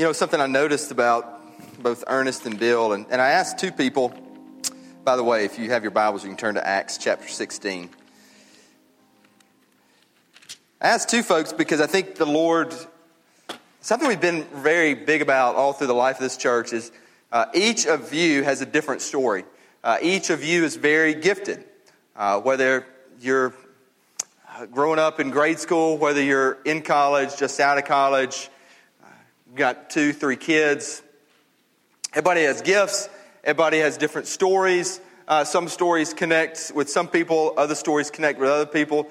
You know, something I noticed about both Ernest and Bill, and, and I asked two people, by the way, if you have your Bibles, you can turn to Acts chapter 16. I asked two folks because I think the Lord, something we've been very big about all through the life of this church is uh, each of you has a different story. Uh, each of you is very gifted. Uh, whether you're uh, growing up in grade school, whether you're in college, just out of college, got two, three kids. Everybody has gifts. Everybody has different stories. Uh, some stories connect with some people, other stories connect with other people,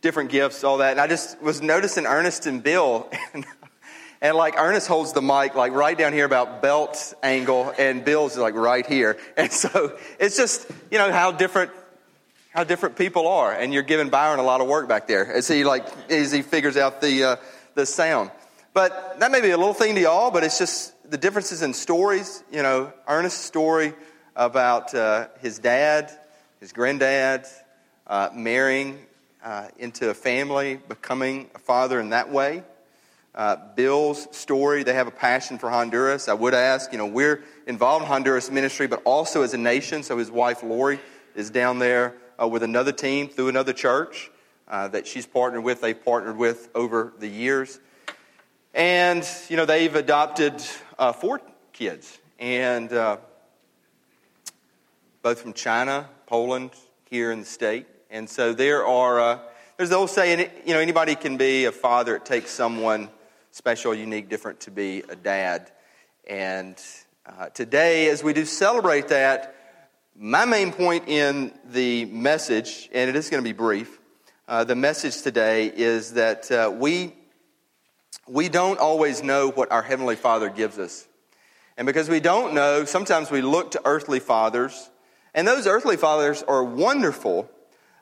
different gifts, all that. And I just was noticing Ernest and Bill, and, and like Ernest holds the mic like right down here about belt angle, and Bill's like right here. And so it's just, you know, how different how different people are. And you're giving Byron a lot of work back there as he like as he figures out the uh, the sound. But that may be a little thing to y'all, but it's just the differences in stories. You know, Ernest's story about uh, his dad, his granddad, uh, marrying uh, into a family, becoming a father in that way. Uh, Bill's story, they have a passion for Honduras. I would ask, you know, we're involved in Honduras ministry, but also as a nation. So his wife, Lori, is down there uh, with another team through another church uh, that she's partnered with, they've partnered with over the years. And, you know, they've adopted uh, four kids, and uh, both from China, Poland, here in the state. And so there are, uh, there's the old saying, you know, anybody can be a father. It takes someone special, unique, different to be a dad. And uh, today, as we do celebrate that, my main point in the message, and it is going to be brief, uh, the message today is that uh, we we don't always know what our Heavenly Father gives us. And because we don't know, sometimes we look to earthly fathers, and those earthly fathers are wonderful,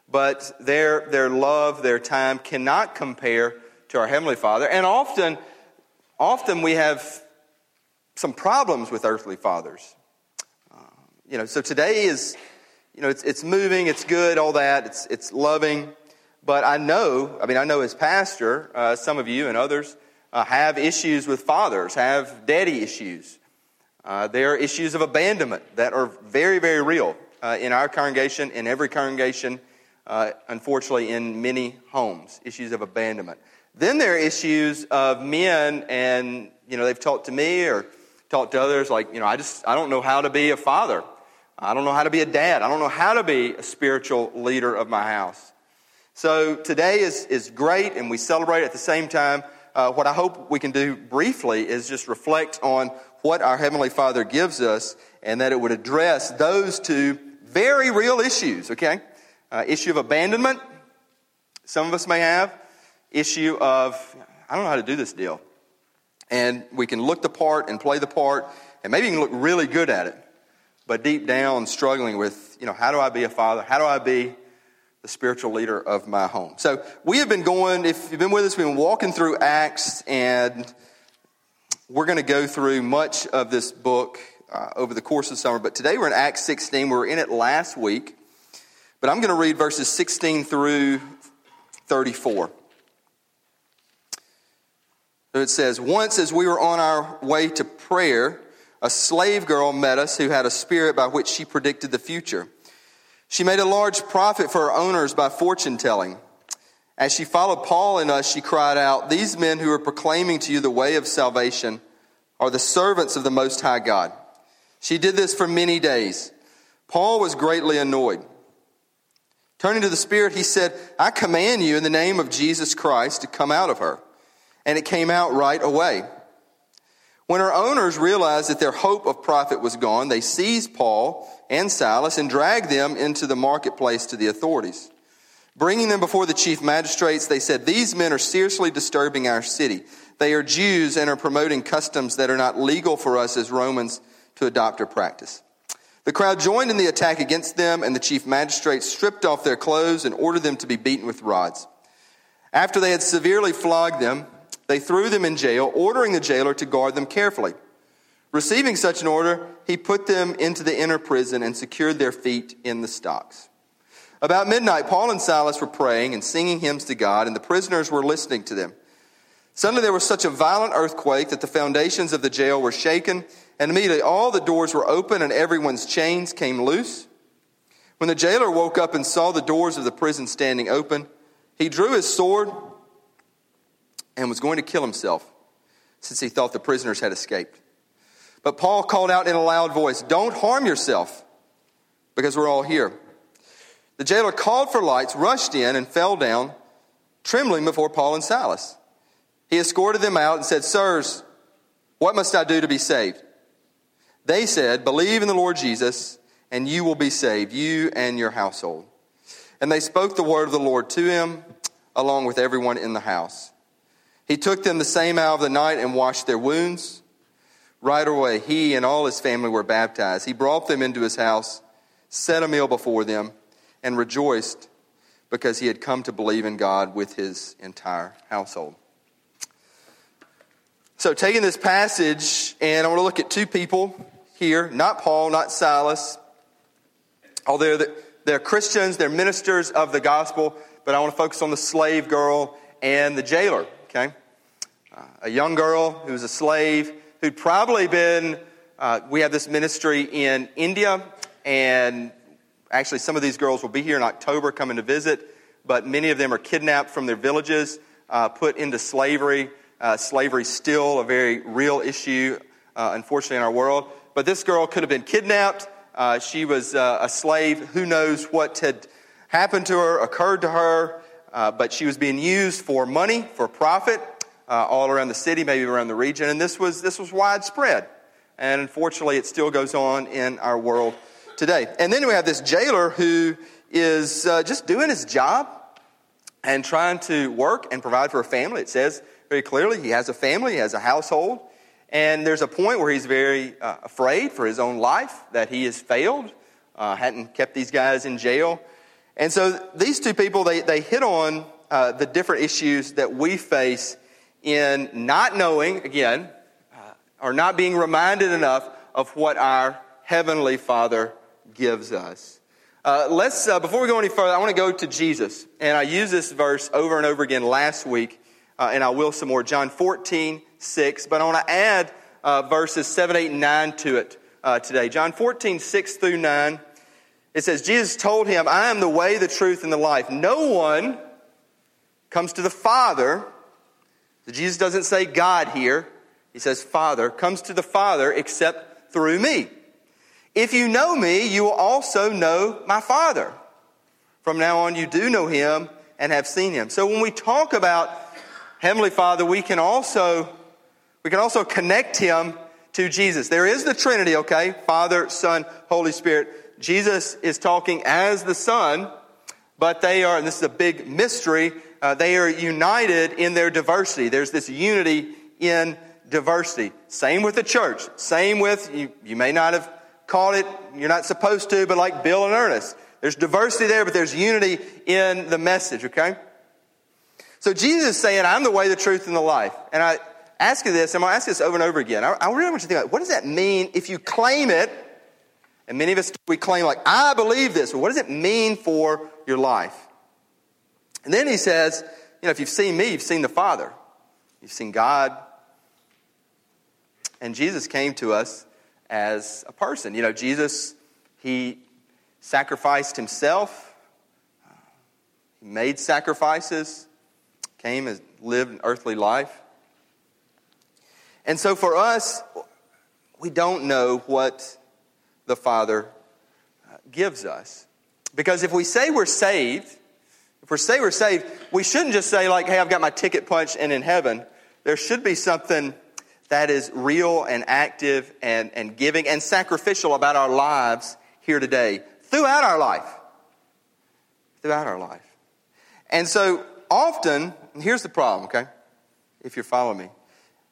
but their, their love, their time cannot compare to our Heavenly Father. And often, often we have some problems with earthly fathers. Uh, you know, so today is, you know, it's, it's moving, it's good, all that, it's, it's loving. But I know, I mean, I know as pastor, uh, some of you and others, uh, have issues with fathers, have daddy issues. Uh, there are issues of abandonment that are very, very real uh, in our congregation, in every congregation, uh, unfortunately, in many homes, issues of abandonment. Then there are issues of men, and, you know, they've talked to me or talked to others, like, you know, I just, I don't know how to be a father. I don't know how to be a dad. I don't know how to be a spiritual leader of my house. So today is, is great, and we celebrate at the same time uh, what I hope we can do briefly is just reflect on what our Heavenly Father gives us and that it would address those two very real issues, okay? Uh, issue of abandonment, some of us may have, issue of, I don't know how to do this deal. And we can look the part and play the part, and maybe can look really good at it, but deep down struggling with, you know, how do I be a father? How do I be the spiritual leader of my home. So we have been going, if you've been with us, we've been walking through Acts, and we're going to go through much of this book uh, over the course of summer. But today we're in Acts 16. We were in it last week. But I'm going to read verses 16 through 34. So it says, Once as we were on our way to prayer, a slave girl met us who had a spirit by which she predicted the future. She made a large profit for her owners by fortune telling. As she followed Paul and us, she cried out, These men who are proclaiming to you the way of salvation are the servants of the Most High God. She did this for many days. Paul was greatly annoyed. Turning to the Spirit, he said, I command you in the name of Jesus Christ to come out of her. And it came out right away. When her owners realized that their hope of profit was gone, they seized Paul and Silas and dragged them into the marketplace to the authorities. Bringing them before the chief magistrates, they said, These men are seriously disturbing our city. They are Jews and are promoting customs that are not legal for us as Romans to adopt or practice. The crowd joined in the attack against them, and the chief magistrates stripped off their clothes and ordered them to be beaten with rods. After they had severely flogged them, they threw them in jail, ordering the jailer to guard them carefully. Receiving such an order, he put them into the inner prison and secured their feet in the stocks. About midnight, Paul and Silas were praying and singing hymns to God, and the prisoners were listening to them. Suddenly there was such a violent earthquake that the foundations of the jail were shaken, and immediately all the doors were open and everyone's chains came loose. When the jailer woke up and saw the doors of the prison standing open, he drew his sword and was going to kill himself since he thought the prisoners had escaped. But Paul called out in a loud voice, Don't harm yourself, because we're all here. The jailer called for lights, rushed in, and fell down, trembling before Paul and Silas. He escorted them out and said, Sirs, what must I do to be saved? They said, Believe in the Lord Jesus, and you will be saved, you and your household. And they spoke the word of the Lord to him, along with everyone in the house. He took them the same hour of the night and washed their wounds. Right away, he and all his family were baptized. He brought them into his house, set a meal before them, and rejoiced because he had come to believe in God with his entire household. So, taking this passage, and I want to look at two people here not Paul, not Silas, although they're Christians, they're ministers of the gospel, but I want to focus on the slave girl and the jailer, okay? Uh, a young girl who was a slave who'd probably been, uh, we have this ministry in India, and actually some of these girls will be here in October coming to visit, but many of them are kidnapped from their villages, uh, put into slavery. Uh, slavery still a very real issue, uh, unfortunately, in our world. But this girl could have been kidnapped. Uh, she was uh, a slave. Who knows what had happened to her, occurred to her, but she was being used for money, for profit, uh, all around the city, maybe around the region. And this was, this was widespread. And unfortunately, it still goes on in our world today. And then we have this jailer who is uh, just doing his job and trying to work and provide for a family. It says very clearly he has a family, he has a household. And there's a point where he's very uh, afraid for his own life that he has failed, uh, hadn't kept these guys in jail. And so these two people, they, they hit on uh, the different issues that we face in not knowing, again, uh, or not being reminded enough of what our Heavenly Father gives us. Uh, let's, uh, before we go any further, I want to go to Jesus. And I used this verse over and over again last week, and I will some more. John 14, 6, but I want to add uh, verses 7, 8, and 9 to it uh, today. John 14, 6 through 9. It says, Jesus told him, I am the way, the truth, and the life. No one comes to the Father. Jesus doesn't say God here. He says Father, comes to the Father except through me. If you know me, you will also know my Father. From now on, you do know him and have seen him. So when we talk about Heavenly Father, we can also we can also connect him to Jesus. There is the Trinity, okay? Father, Son, Holy Spirit. Jesus is talking as the Son, but they are, and this is a big mystery, uh, they are united in their diversity. There's this unity in diversity. Same with the church. Same with, you, you may not have caught it, you're not supposed to, but like Bill and Ernest. There's diversity there, but there's unity in the message, okay? So Jesus is saying, I'm the way, the truth, and the life. And I, ask you this, and to ask this over and over again. I, I really want you to think about what does that mean if you claim it? And many of us, we claim, like, I believe this. Well, what does it mean for your life? And then he says, you know, if you've seen me, you've seen the Father, you've seen God. And Jesus came to us as a person. You know, Jesus, he sacrificed himself, he made sacrifices, came and lived an earthly life. And so for us, we don't know what the Father uh, gives us. Because if we say we're saved, if we say we're saved, we shouldn't just say, like, hey, I've got my ticket punched and in heaven. There should be something that is real and active and, and giving and sacrificial about our lives here today, throughout our life. Throughout our life. And so often, here's the problem, okay? If you're following me.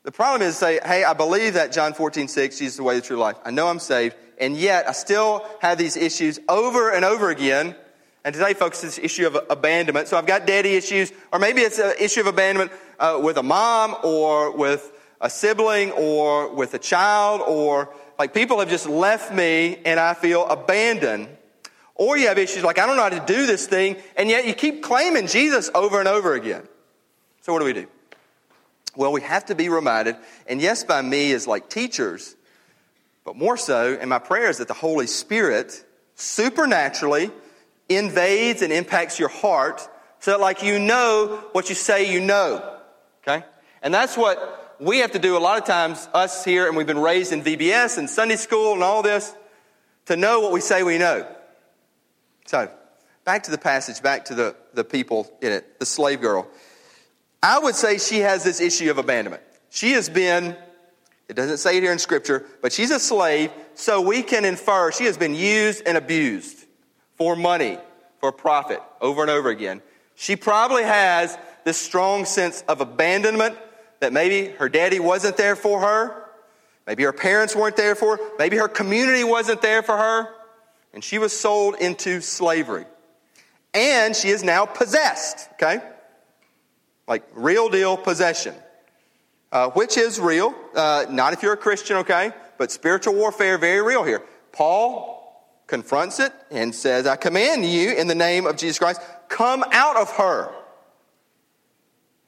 The problem is say, hey, I believe that John 14, 6, Jesus is the way, the true life. I know I'm saved, and yet I still have these issues over and over again. And today, folks, this issue of abandonment. So I've got daddy issues, or maybe it's an issue of abandonment uh, with a mom, or with a sibling, or with a child, or like people have just left me and I feel abandoned. Or you have issues like, I don't know how to do this thing, and yet you keep claiming Jesus over and over again. So what do we do? Well, we have to be reminded, and yes, by me as like teachers, but more so, and my prayer is that the Holy Spirit supernaturally invades and impacts your heart so that like you know what you say you know. Okay? And that's what we have to do a lot of times, us here, and we've been raised in VBS and Sunday school and all this, to know what we say we know. So, back to the passage, back to the, the people in it, the slave girl. I would say she has this issue of abandonment. She has been, it doesn't say it here in Scripture, but she's a slave, so we can infer she has been used and abused for money, for profit, over and over again. She probably has this strong sense of abandonment that maybe her daddy wasn't there for her, maybe her parents weren't there for her, maybe her community wasn't there for her, and she was sold into slavery. And she is now possessed, okay? Like real deal possession, uh, which is real. Uh, not if you're a Christian, okay? But spiritual warfare, very real here. Paul confronts it and says, I command you in the name of Jesus Christ, come out of her.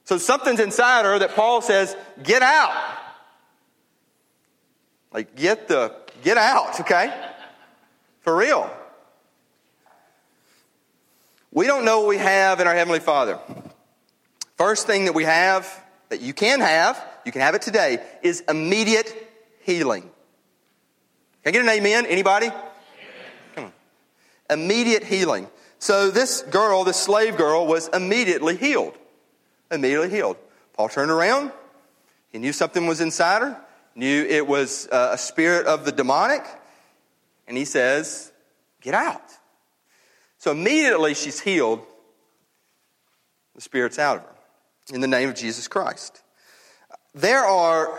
So something's inside her that Paul says, get out. Like, get the, get out, okay? For real. We don't know what we have in our Heavenly Father. First thing that we have, that you can have, you can have it today, is immediate healing. Can I get an amen? Anybody? Immediate healing. So this girl, this slave girl, was immediately healed. Immediately healed. Paul turned around. He knew something was inside her, knew it was uh, a spirit of the demonic, and he says, Get out. So immediately she's healed. The spirit's out of her in the name of Jesus Christ. There are,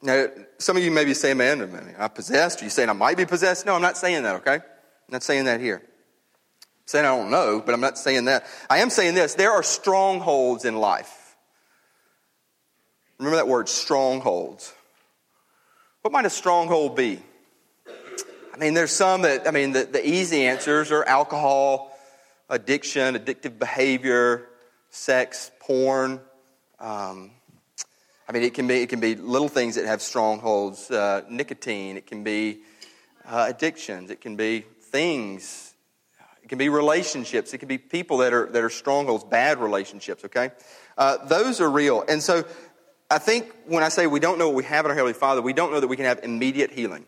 now, some of you may be saying, man, I'm possessed. Are you saying I might be possessed? No, I'm not saying that, okay? I'm not saying that here. I'm saying I don't know, but I'm not saying that. I am saying this there are strongholds in life. Remember that word, strongholds. What might a stronghold be? I mean, there's some that, I mean, the, the easy answers are alcohol, addiction, addictive behavior, sex, porn. Um, I mean, it can be it can be little things that have strongholds. Uh, nicotine. It can be uh, addictions. It can be things. It can be relationships. It can be people that are that are strongholds, bad relationships. Okay, uh, those are real. And so, I think when I say we don't know what we have in our heavenly Father, we don't know that we can have immediate healing.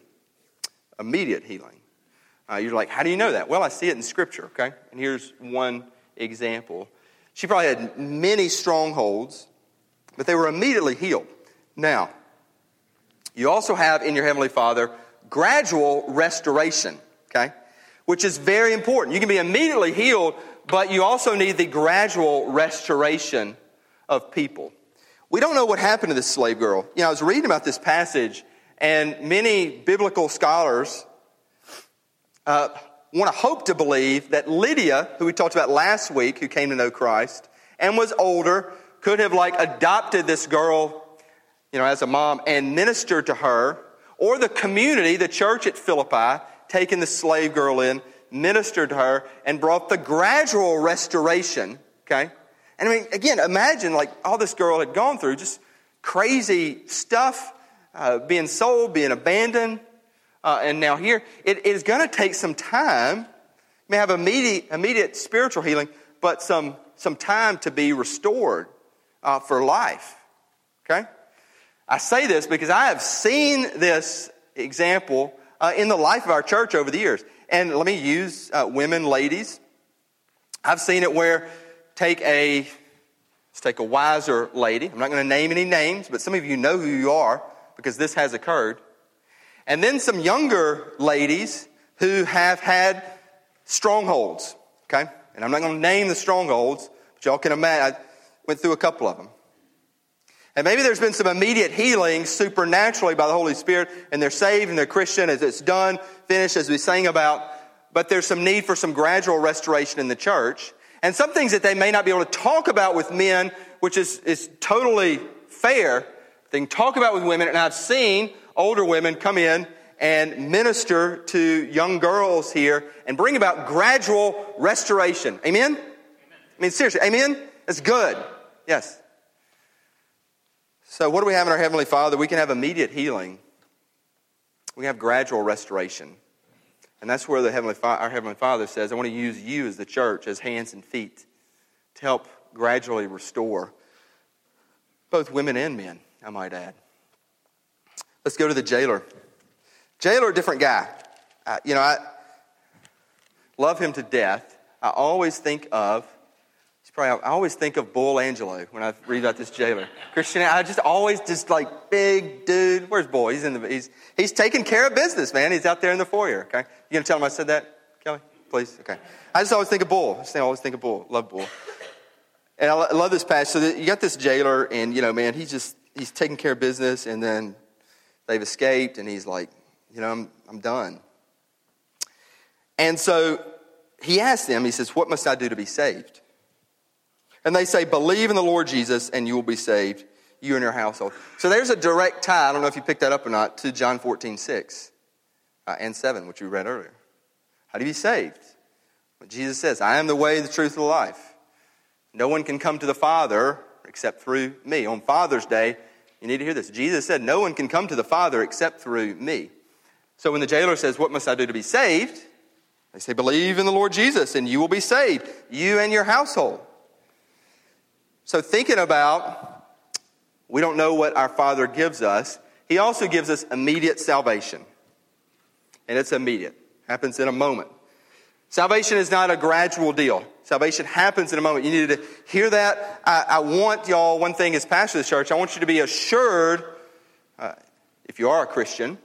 Immediate healing. Uh, you're like, how do you know that? Well, I see it in Scripture. Okay, and here's one example. She probably had many strongholds, but they were immediately healed. Now, you also have in your Heavenly Father gradual restoration, okay? Which is very important. You can be immediately healed, but you also need the gradual restoration of people. We don't know what happened to this slave girl. You know, I was reading about this passage, and many biblical scholars uh, want to hope to believe that Lydia, who we talked about last week, who came to know Christ and was older, could have like adopted this girl, you know, as a mom and ministered to her, or the community, the church at Philippi, taken the slave girl in, ministered to her, and brought the gradual restoration, okay? And I mean, again, imagine like all this girl had gone through, just crazy stuff, uh, being sold, being abandoned, uh, and now here, it, is going to take some time. You may have immediate, immediate spiritual healing, but some, some time to be restored uh, for life. Okay? I say this because I have seen this example uh, in the life of our church over the years. And let me use uh, women, ladies. I've seen it where take a let's take a wiser lady. I'm not going to name any names, but some of you know who you are because this has occurred. And then some younger ladies who have had strongholds, okay? And I'm not going to name the strongholds, but y'all can imagine. I went through a couple of them. And maybe there's been some immediate healing supernaturally by the Holy Spirit, and they're saved and they're Christian as it's done, finished, as we sang about. But there's some need for some gradual restoration in the church. And some things that they may not be able to talk about with men, which is, is totally fair, they can talk about with women. And I've seen older women come in and minister to young girls here and bring about gradual restoration. Amen? amen. I mean, seriously, amen? That's good. Yes. So, what do we have in our Heavenly Father? We can have immediate healing, we have gradual restoration. And that's where the Heavenly our Heavenly Father says, I want to use you as the church, as hands and feet, to help gradually restore both women and men, I might add. Let's go to the jailer. Jailer, different guy. Uh, you know, I love him to death. I always think of, probably, I always think of Bull Angelo when I read about this jailer. Christian, I just always just like big dude. Where's Bull? He's in the, he's, he's taking care of business, man. He's out there in the foyer, okay? You gonna tell him I said that, Kelly? Please? Okay. I just always think of Bull. I just always think of Bull. Love Bull. And I love this passage. So you got this jailer, and, you know, man, he's just, he's taking care of business, and then they've escaped, and he's like, you know, I'm, I'm done. And so he asks them, he says, What must I do to be saved? And they say, Believe in the Lord Jesus, and you will be saved, you and your household. So there's a direct tie, I don't know if you picked that up or not, to John 14, 6 uh, and 7, which we read earlier. How do you be saved? Well, Jesus says, I am the way, the truth, and the life. No one can come to the Father except through me. On Father's Day, you need to hear this. Jesus said, No one can come to the Father except through me. So when the jailer says, What must I do to be saved? They say, Believe in the Lord Jesus and you will be saved, you and your household. So thinking about, we don't know what our Father gives us, He also gives us immediate salvation. And it's immediate, happens in a moment. Salvation is not a gradual deal. Salvation happens in a moment. You need to hear that. I, I want y'all, one thing as pastor of the church, I want you to be assured, uh, if you are a Christian,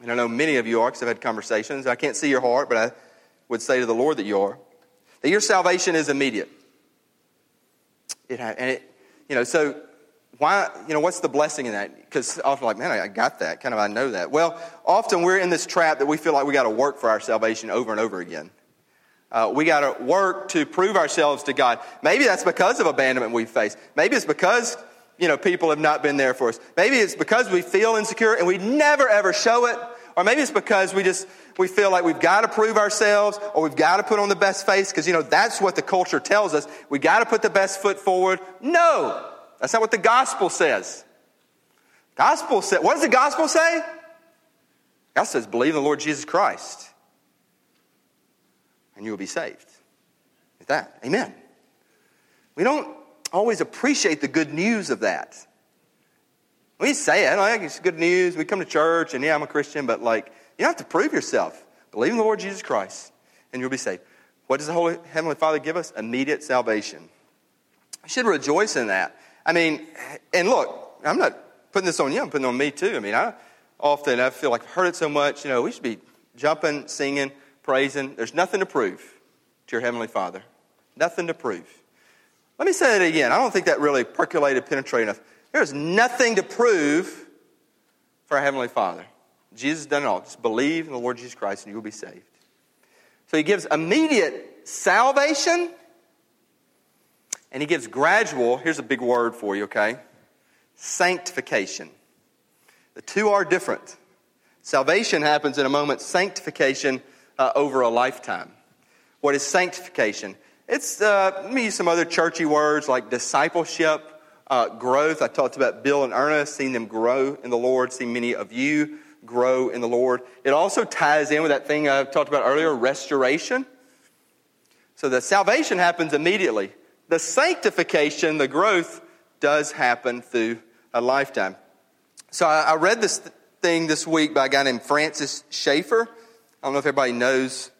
and I know many of you are because I've had conversations. I can't see your heart, but I would say to the Lord that you are, that your salvation is immediate. It, and it, you know, so why, you know, what's the blessing in that? Because often, like, man, I got that. Kind of, I know that. Well, often we're in this trap that we feel like we got to work for our salvation over and over again. Uh, we got to work to prove ourselves to God. Maybe that's because of abandonment we face. Maybe it's because you know people have not been there for us. Maybe it's because we feel insecure and we never ever show it. Or maybe it's because we just we feel like we've got to prove ourselves or we've got to put on the best face because you know that's what the culture tells us. We got to put the best foot forward. No, that's not what the gospel says. Gospel says what does the gospel say? God says, believe in the Lord Jesus Christ and you will be saved. With that, amen. We don't always appreciate the good news of that. We say it, like it's good news. We come to church, and yeah, I'm a Christian, but like, you don't have to prove yourself. Believe in the Lord Jesus Christ, and you'll be saved. What does the Holy Heavenly Father give us? Immediate salvation. We should rejoice in that. I mean, and look, I'm not putting this on you, I'm putting on me too. I mean, I often I feel like I've heard it so much, you know, we should be jumping, singing, praising. There's nothing to prove to your Heavenly Father. Nothing to prove. Let me say it again. I don't think that really percolated, penetrated enough. There's nothing to prove for our Heavenly Father. Jesus done it all. Just believe in the Lord Jesus Christ and you will be saved. So he gives immediate salvation and he gives gradual, here's a big word for you, okay? Sanctification. The two are different. Salvation happens in a moment, sanctification uh, over a lifetime. What is sanctification? It's, uh, let me use some other churchy words like discipleship, uh, growth. I talked about Bill and Ernest, seeing them grow in the Lord, seeing many of you grow in the Lord. It also ties in with that thing I talked about earlier, restoration. So the salvation happens immediately. The sanctification, the growth, does happen through a lifetime. So I, I read this thing this week by a guy named Francis Schaeffer. I don't know if everybody knows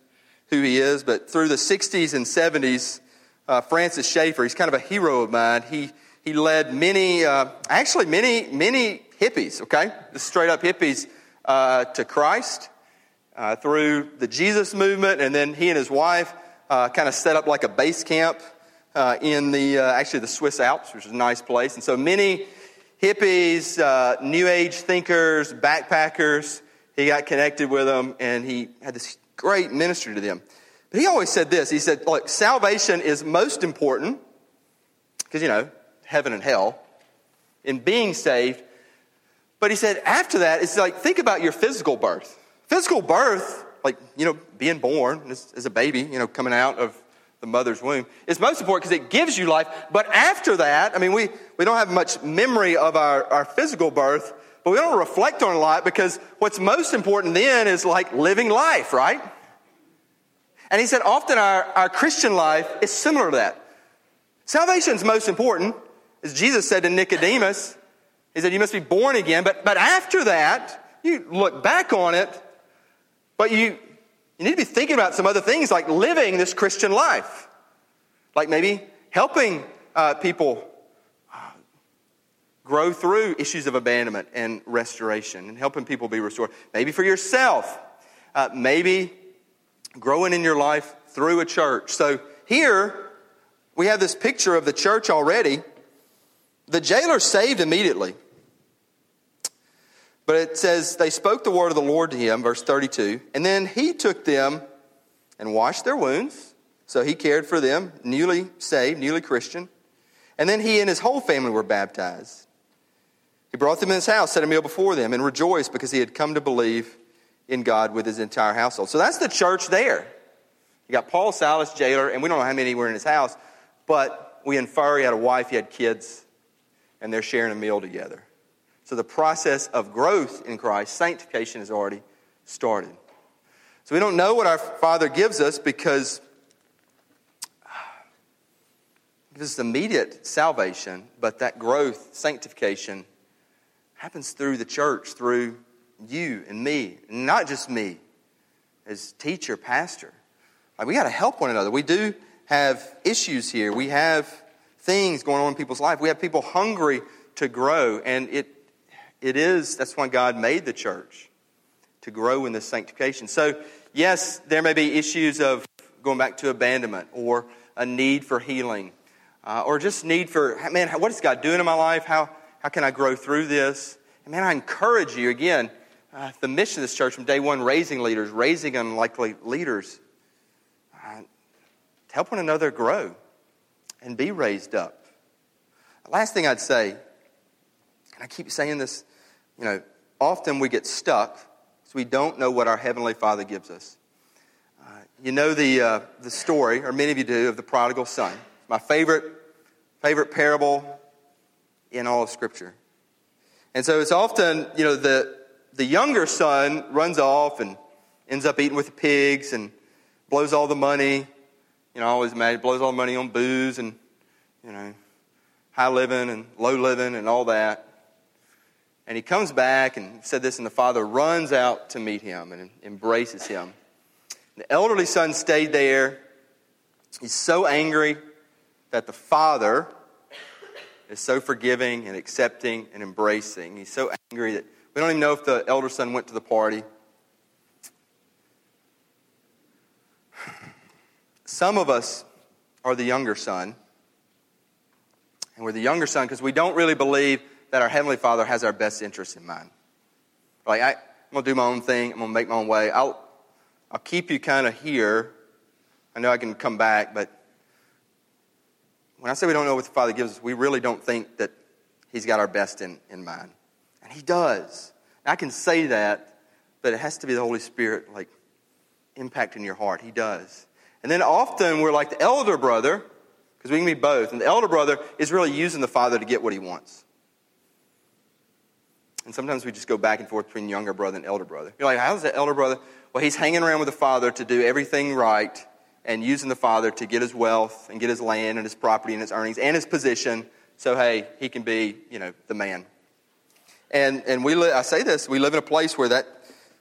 who he is, but through the 60s and 70s, uh, Francis Schaeffer, he's kind of a hero of mine. He, he led many, uh, actually many, many hippies, okay? Straight up hippies uh, to Christ uh, through the Jesus movement. And then he and his wife uh, kind of set up like a base camp uh, in the, actually the Swiss Alps, which is a nice place. And so many hippies, New Age thinkers, backpackers, he got connected with them and he had this great ministry to them. But he always said this he said, Look, salvation is most important because, you know, heaven and hell in being saved. But he said, after that, it's like, think about your physical birth. Physical birth, like, you know, being born as, as a baby, you know, coming out of the mother's womb is most important because it gives you life. But after that, I mean, we, we don't have much memory of our, our physical birth, but we don't reflect on a lot because what's most important then is like living life, right? And he said often our, our Christian life is similar to that. Salvation is most important, as Jesus said to Nicodemus. He said, You must be born again. But, but after that, you look back on it, but you, you need to be thinking about some other things like living this Christian life, like maybe helping uh, people uh, grow through issues of abandonment and restoration and helping people be restored. Maybe for yourself, uh, maybe growing in your life through a church. So here we have this picture of the church already. The jailer saved immediately. But it says, they spoke the word of the Lord to him, verse 32, and then he took them and washed their wounds. So he cared for them, newly saved, newly Christian. And then he and his whole family were baptized. He brought them in his house, set a meal before them, and rejoiced because he had come to believe in God with his entire household. So that's the church there. You got Paul, Silas, jailer, and we don't know how many were in his house, but we infer he had a wife, he had kids, and they're sharing a meal together. So the process of growth in Christ, sanctification, has already started. So we don't know what our Father gives us because this is immediate salvation, but that growth, sanctification, happens through the church, through you and me, not just me as teacher, pastor. Like we got to help one another. We do have issues here. We have things going on in people's life. We have people hungry to grow, and it it is, that's why God made the church, to grow in this sanctification. So, yes, there may be issues of going back to abandonment or a need for healing uh, or just need for, man, what is God doing in my life? How, how can I grow through this? And man, I encourage you again, uh, the mission of this church from day one, raising leaders, raising unlikely leaders, uh, to help one another grow and be raised up. last thing I'd say, and I keep saying this you know, often we get stuck because we don't know what our Heavenly Father gives us. Uh, you know the, uh, the story, or many of you do, of the prodigal son. My favorite, favorite parable in all of Scripture. And so it's often, you know, the, the younger son runs off and ends up eating with the pigs and blows all the money. You know, I always imagine blows all the money on booze and, you know, high living and low living and all that. And he comes back and said this, and the father runs out to meet him and embraces him. The elderly son stayed there. He's so angry that the father is so forgiving and accepting and embracing. He's so angry that we don't even know if the elder son went to the party. Some of us are the younger son. And we're the younger son because we don't really believe that our Heavenly Father has our best interests in mind. Like, I, am going to do my own thing, I'm going to make my own way. I'll, I'll keep you kind of here. I know I can come back, but when I say we don't know what the Father gives us, we really don't think that He's got our best in, in mind. And He does. I can say that, but it has to be the Holy Spirit, like, impacting your heart. He does. And then often we're like the elder brother, because we can be both. And the elder brother is really using the Father to get what he wants. And sometimes we just go back and forth between younger brother and elder brother. You're like, how's the elder brother? Well, he's hanging around with the father to do everything right and using the father to get his wealth and get his land and his property and his earnings and his position. So, hey, he can be, you know, the man. And, and we li- I say this, we live in a place where that,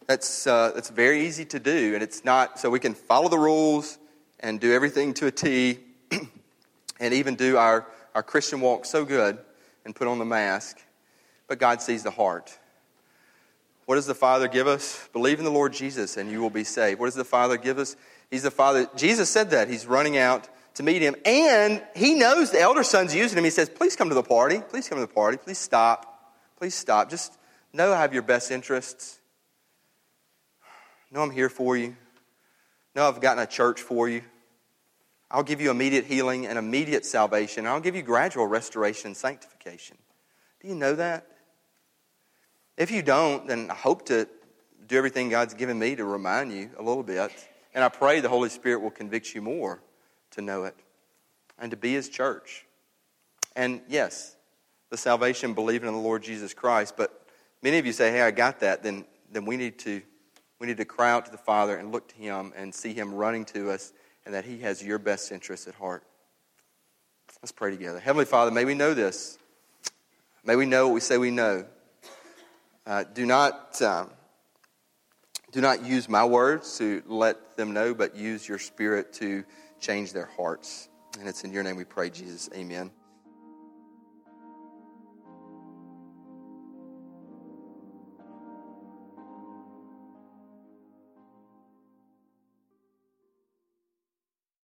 that's, uh, that's very easy to do. And it's not, so we can follow the rules and do everything to a T and even do our, our Christian walk so good and put on the mask but God sees the heart. What does the Father give us? Believe in the Lord Jesus and you will be saved. What does the Father give us? He's the Father. Jesus said that. He's running out to meet him. And he knows the elder son's using him. He says, Please come to the party. Please come to the party. Please stop. Please stop. Just know I have your best interests. Know I'm here for you. Know I've gotten a church for you. I'll give you immediate healing and immediate salvation. I'll give you gradual restoration and sanctification. Do you know that? If you don't, then I hope to do everything God's given me to remind you a little bit. And I pray the Holy Spirit will convict you more to know it and to be his church. And yes, the salvation, believing in the Lord Jesus Christ, but many of you say, hey, I got that, then, then we, need to, we need to cry out to the Father and look to him and see him running to us and that he has your best interests at heart. Let's pray together. Heavenly Father, may we know this. May we know what we say we know. Uh, do not um, do not use my words to let them know, but use your Spirit to change their hearts. And it's in your name we pray, Jesus. Amen.